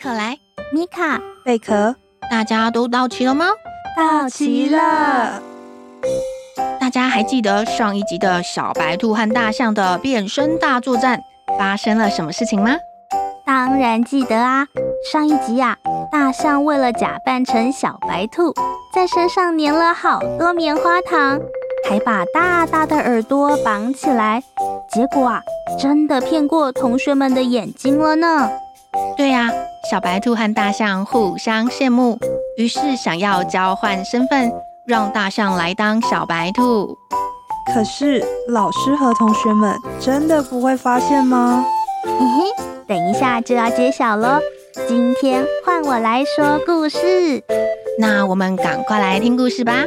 克莱、米卡、贝壳，大家都到齐了吗？到齐了。大家还记得上一集的小白兔和大象的变身大作战发生了什么事情吗？当然记得啊！上一集呀、啊，大象为了假扮成小白兔，在身上粘了好多棉花糖，还把大大的耳朵绑起来，结果啊，真的骗过同学们的眼睛了呢。对呀、啊，小白兔和大象互相羡慕，于是想要交换身份，让大象来当小白兔。可是老师和同学们真的不会发现吗？嘿嘿，等一下就要揭晓喽。今天换我来说故事，那我们赶快来听故事吧。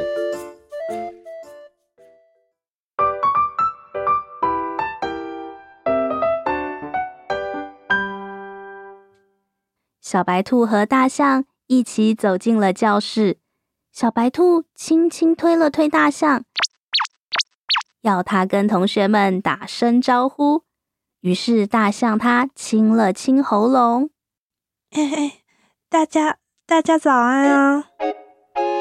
小白兔和大象一起走进了教室。小白兔轻轻推了推大象，要它跟同学们打声招呼。于是大象它清了清喉咙：“嘿嘿，大家大家早安啊！”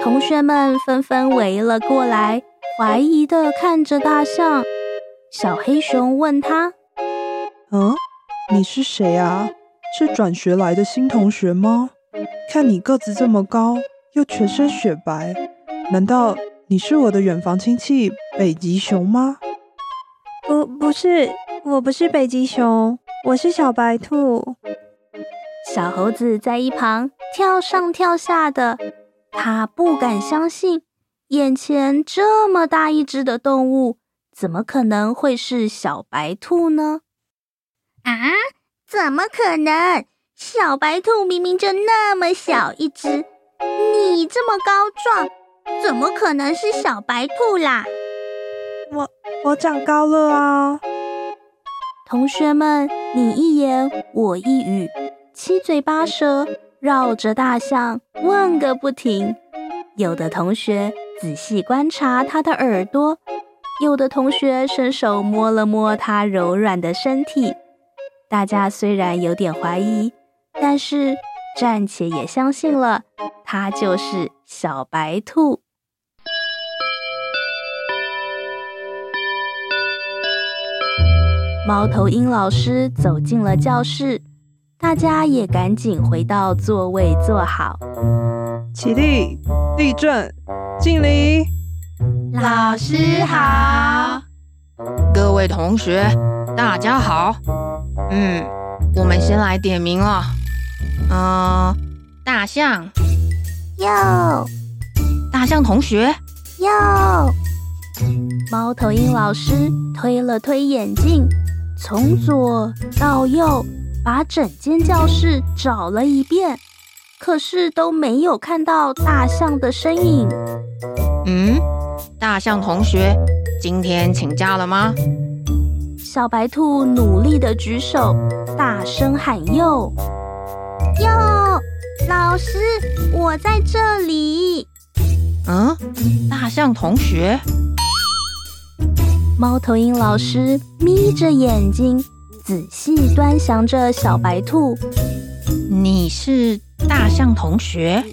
同学们纷纷围了过来，怀疑的看着大象。小黑熊问他：“嗯，你是谁啊？”是转学来的新同学吗？看你个子这么高，又全身雪白，难道你是我的远房亲戚北极熊吗？不，不是，我不是北极熊，我是小白兔。小猴子在一旁跳上跳下的，他不敢相信，眼前这么大一只的动物，怎么可能会是小白兔呢？啊？怎么可能？小白兔明明就那么小一只，你这么高壮，怎么可能是小白兔啦？我我长高了啊！同学们，你一言我一语，七嘴八舌，绕着大象问个不停。有的同学仔细观察它的耳朵，有的同学伸手摸了摸它柔软的身体。大家虽然有点怀疑，但是暂且也相信了，它就是小白兔。猫头鹰老师走进了教室，大家也赶紧回到座位坐好。起立，立正，敬礼。老师好，各位同学，大家好。嗯，我们先来点名了。嗯、呃，大象，哟，大象同学，哟。猫头鹰老师推了推眼镜，从左到右把整间教室找了一遍，可是都没有看到大象的身影。嗯，大象同学今天请假了吗？小白兔努力的举手，大声喊：“哟，哟，老师，我在这里。”嗯，大象同学。猫头鹰老师眯着眼睛，仔细端详着小白兔。你是大象同学？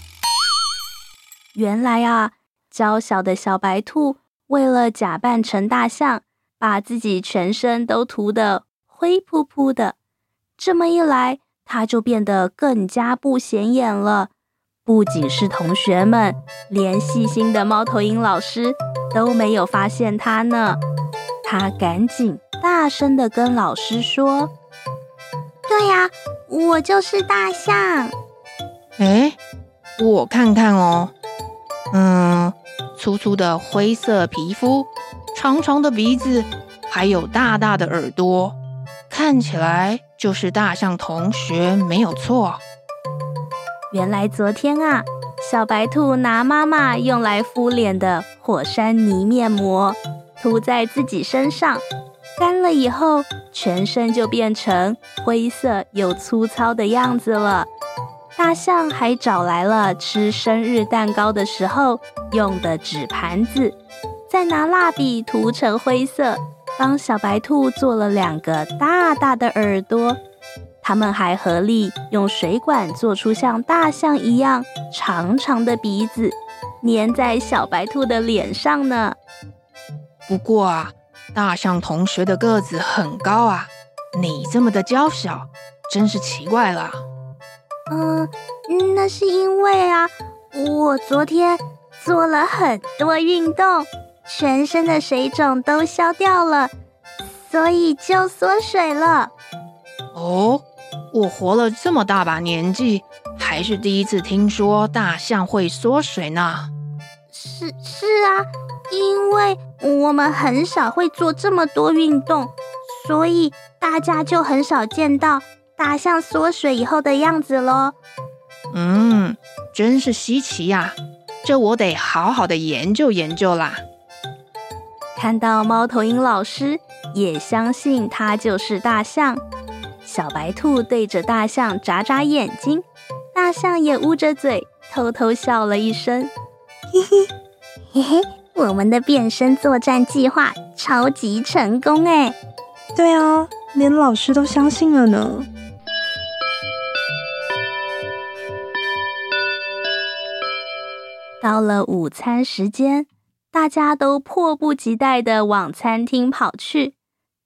原来啊，娇小的小白兔为了假扮成大象。把自己全身都涂得灰扑扑的，这么一来，他就变得更加不显眼了。不仅是同学们，连细心的猫头鹰老师都没有发现他呢。他赶紧大声的跟老师说：“对呀，我就是大象。哎，我看看哦，嗯，粗粗的灰色皮肤。”长长的鼻子，还有大大的耳朵，看起来就是大象同学没有错。原来昨天啊，小白兔拿妈妈用来敷脸的火山泥面膜涂在自己身上，干了以后，全身就变成灰色又粗糙的样子了。大象还找来了吃生日蛋糕的时候用的纸盘子，再拿蜡笔涂成灰色，帮小白兔做了两个大大的耳朵。他们还合力用水管做出像大象一样长长的鼻子，粘在小白兔的脸上呢。不过啊，大象同学的个子很高啊，你这么的娇小，真是奇怪了。嗯，那是因为啊，我昨天做了很多运动，全身的水肿都消掉了，所以就缩水了。哦。我活了这么大把年纪，还是第一次听说大象会缩水呢。是是啊，因为我们很少会做这么多运动，所以大家就很少见到大象缩水以后的样子喽。嗯，真是稀奇呀，这我得好好的研究研究啦。看到猫头鹰老师，也相信它就是大象。小白兔对着大象眨眨眼睛，大象也捂着嘴，偷偷笑了一声。嘿嘿嘿嘿，我们的变身作战计划超级成功哎！对啊，连老师都相信了呢。到了午餐时间，大家都迫不及待地往餐厅跑去。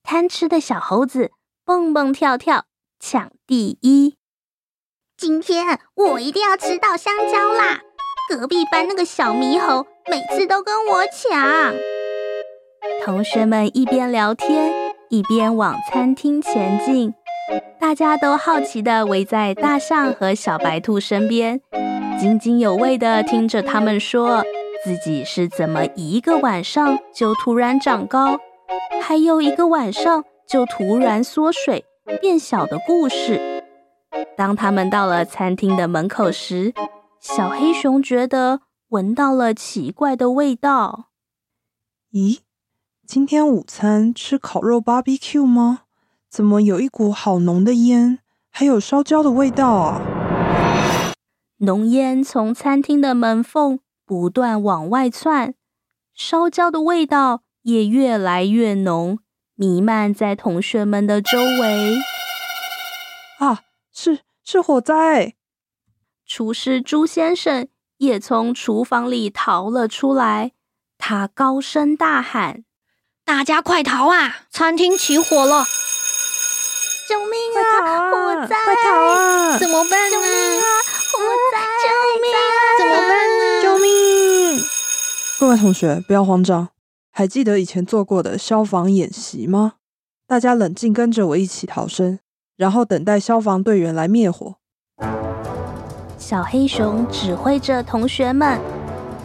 贪吃的小猴子。蹦蹦跳跳抢第一！今天我一定要吃到香蕉啦！隔壁班那个小猕猴每次都跟我抢。同学们一边聊天一边往餐厅前进，大家都好奇地围在大象和小白兔身边，津津有味地听着他们说自己是怎么一个晚上就突然长高，还有一个晚上。就突然缩水变小的故事。当他们到了餐厅的门口时，小黑熊觉得闻到了奇怪的味道。咦，今天午餐吃烤肉 BBQ 吗？怎么有一股好浓的烟，还有烧焦的味道啊？浓烟从餐厅的门缝不断往外窜，烧焦的味道也越来越浓。弥漫在同学们的周围。啊，是是火灾！厨师朱先生也从厨房里逃了出来，他高声大喊：“大家快逃啊！餐厅起火了！救命啊！火灾！快逃啊！怎么办？救命位同学，不要慌张。”还记得以前做过的消防演习吗？大家冷静，跟着我一起逃生，然后等待消防队员来灭火。小黑熊指挥着同学们。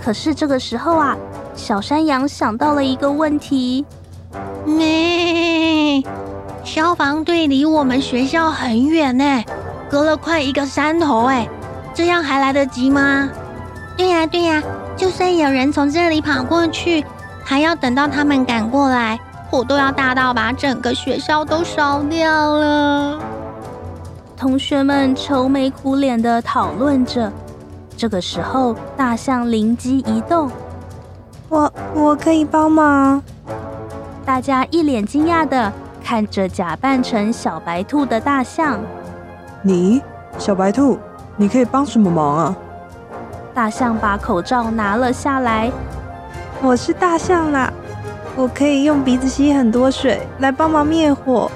可是这个时候啊，小山羊想到了一个问题：咩？消防队离我们学校很远呢，隔了快一个山头哎，这样还来得及吗？对呀对呀，就算有人从这里跑过去。还要等到他们赶过来，火都要大到把整个学校都烧掉了。同学们愁眉苦脸的讨论着。这个时候，大象灵机一动：“我我可以帮忙。”大家一脸惊讶的看着假扮成小白兔的大象。“你，小白兔，你可以帮什么忙啊？”大象把口罩拿了下来。我是大象啦，我可以用鼻子吸很多水来帮忙灭火。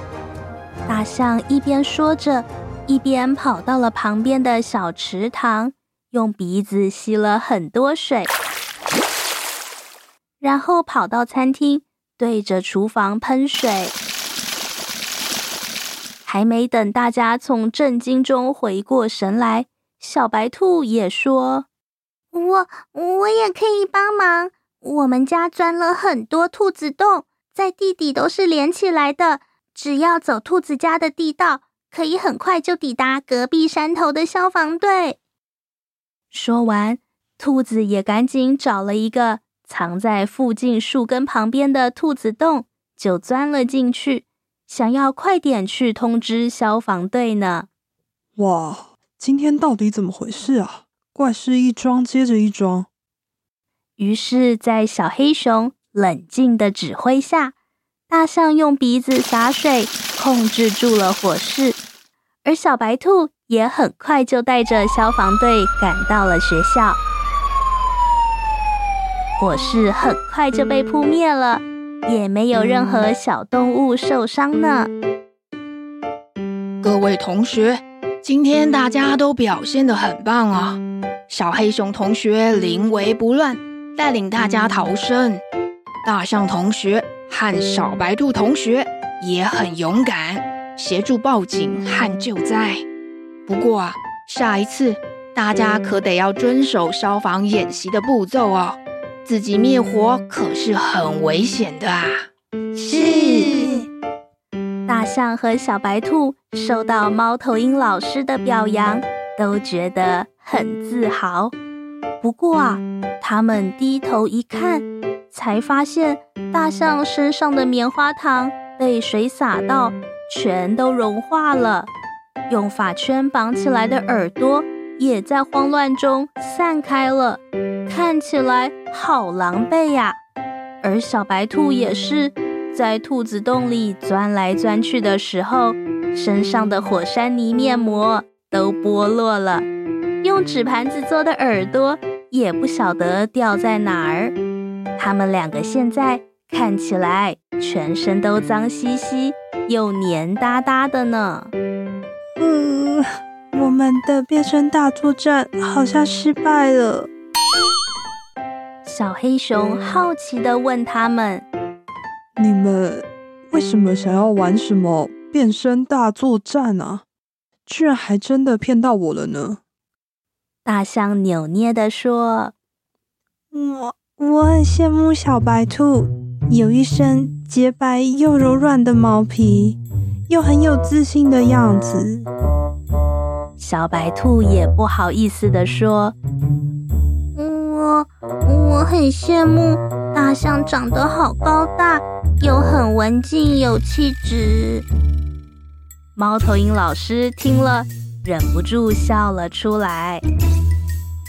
大象一边说着，一边跑到了旁边的小池塘，用鼻子吸了很多水，然后跑到餐厅，对着厨房喷水。还没等大家从震惊中回过神来，小白兔也说：“我我也可以帮忙。”我们家钻了很多兔子洞，在地底都是连起来的，只要走兔子家的地道，可以很快就抵达隔壁山头的消防队。说完，兔子也赶紧找了一个藏在附近树根旁边的兔子洞，就钻了进去，想要快点去通知消防队呢。哇，今天到底怎么回事啊？怪事一桩接着一桩。于是，在小黑熊冷静的指挥下，大象用鼻子洒水，控制住了火势，而小白兔也很快就带着消防队赶到了学校。火势很快就被扑灭了，也没有任何小动物受伤呢。各位同学，今天大家都表现得很棒啊！小黑熊同学临危不乱，带领大家逃生；大象同学和小白兔同学也很勇敢，协助报警和救灾。不过啊，下一次大家可得要遵守消防演习的步骤哦。自己灭火可是很危险的啊！是。大象和小白兔受到猫头鹰老师的表扬，都觉得很自豪。不过啊，他们低头一看，才发现大象身上的棉花糖被水洒到，全都融化了。用发圈绑起来的耳朵也在慌乱中散开了。看起来好狼狈呀，而小白兔也是在兔子洞里钻来钻去的时候，身上的火山泥面膜都剥落了，用纸盘子做的耳朵也不晓得掉在哪儿。他们两个现在看起来全身都脏兮兮又黏哒哒的呢。嗯，我们的变身大作战好像失败了。小黑熊好奇地问他们：“你们为什么想要玩什么变身大作战啊？居然还真的骗到我了呢！”大象扭捏的说：“我我很羡慕小白兔，有一身洁白又柔软的毛皮，又很有自信的样子。”小白兔也不好意思的说。我我很羡慕大象长得好高大，又很文静有气质。猫头鹰老师听了，忍不住笑了出来。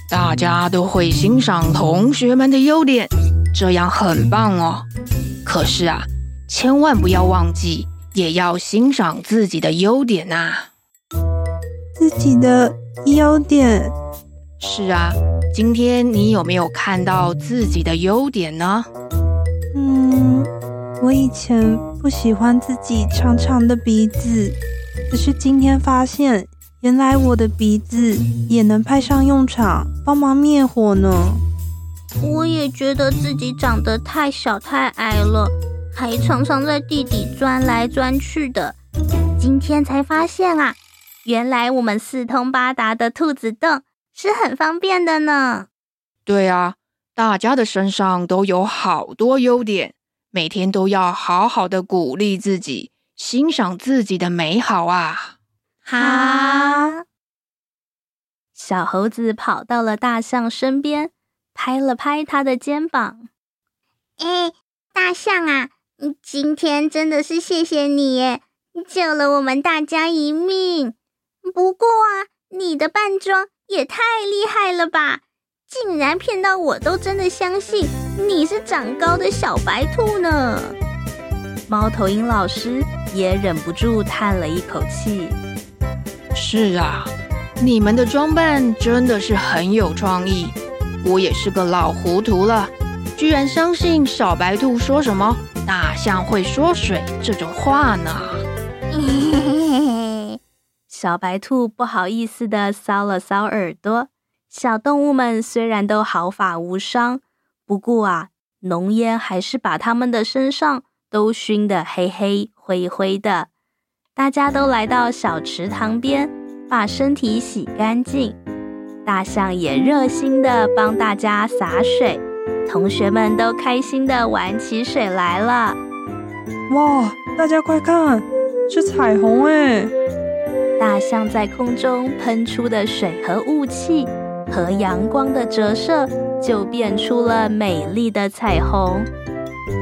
大家都会欣赏同学们的优点，这样很棒哦。可是啊，千万不要忘记，也要欣赏自己的优点呐、啊。自己的优点。是啊。今天你有没有看到自己的优点呢？嗯，我以前不喜欢自己长长的鼻子，可是今天发现，原来我的鼻子也能派上用场，帮忙灭火呢。我也觉得自己长得太小太矮了，还常常在地底钻来钻去的。今天才发现啊，原来我们四通八达的兔子洞。是很方便的呢。对啊，大家的身上都有好多优点，每天都要好好的鼓励自己，欣赏自己的美好啊！哈。小猴子跑到了大象身边，拍了拍他的肩膀。哎，大象啊，今天真的是谢谢你耶，救了我们大家一命。不过啊，你的扮装。也太厉害了吧！竟然骗到我都真的相信你是长高的小白兔呢。猫头鹰老师也忍不住叹了一口气。是啊，你们的装扮真的是很有创意。我也是个老糊涂了，居然相信小白兔说什么“大象会缩水”这种话呢。小白兔不好意思的搔了搔耳朵。小动物们虽然都毫发无伤，不过啊，浓烟还是把它们的身上都熏得黑黑灰灰的。大家都来到小池塘边，把身体洗干净。大象也热心地帮大家洒水，同学们都开心地玩起水来了。哇！大家快看，是彩虹哎！大象在空中喷出的水和雾气，和阳光的折射，就变出了美丽的彩虹。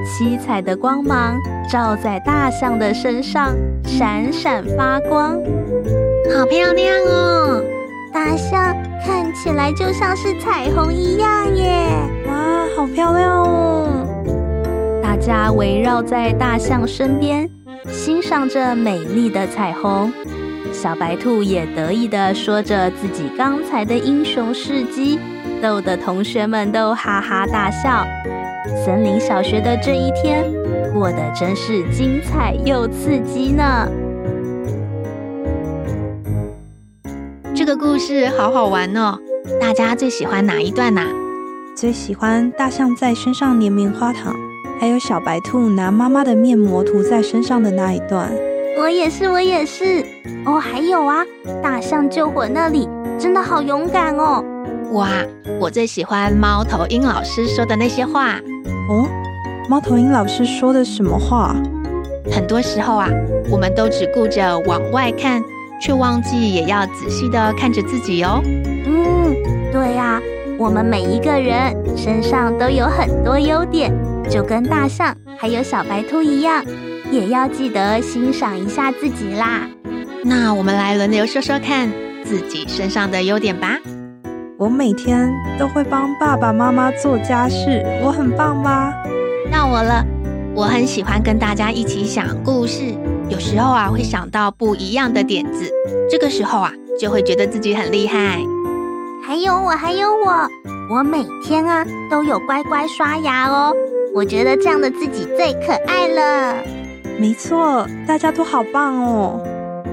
七彩的光芒照在大象的身上，闪闪发光，好漂亮哦！大象看起来就像是彩虹一样耶！哇，好漂亮哦！大家围绕在大象身边，欣赏着美丽的彩虹。小白兔也得意地说着自己刚才的英雄事迹，逗得同学们都哈哈大笑。森林小学的这一天过得真是精彩又刺激呢。这个故事好好玩哦！大家最喜欢哪一段呐？最喜欢大象在身上粘棉花糖，还有小白兔拿妈妈的面膜涂在身上的那一段。我也是，我也是。哦，还有啊，大象救火那里真的好勇敢哦！哇，我最喜欢猫头鹰老师说的那些话。哦，猫头鹰老师说的什么话？很多时候啊，我们都只顾着往外看，却忘记也要仔细的看着自己哦。嗯，对呀，我们每一个人身上都有很多优点，就跟大象还有小白兔一样，也要记得欣赏一下自己啦。那我们来轮流说说看自己身上的优点吧。我每天都会帮爸爸妈妈做家事，我很棒吧？到我了，我很喜欢跟大家一起想故事，有时候啊会想到不一样的点子，这个时候啊就会觉得自己很厉害。还有我，还有我，我每天啊都有乖乖刷牙哦，我觉得这样的自己最可爱了。没错，大家都好棒哦。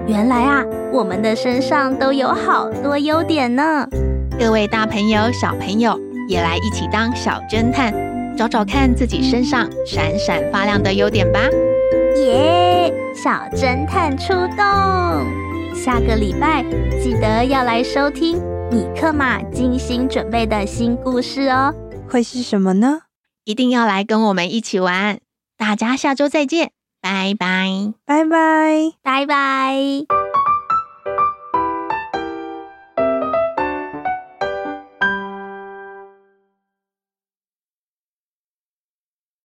原来啊，我们的身上都有好多优点呢。各位大朋友、小朋友，也来一起当小侦探，找找看自己身上闪闪发亮的优点吧！耶！小侦探出动，下个礼拜记得要来收听米克马精心准备的新故事哦。会是什么呢？一定要来跟我们一起玩！大家下周再见。拜拜，拜拜，拜拜。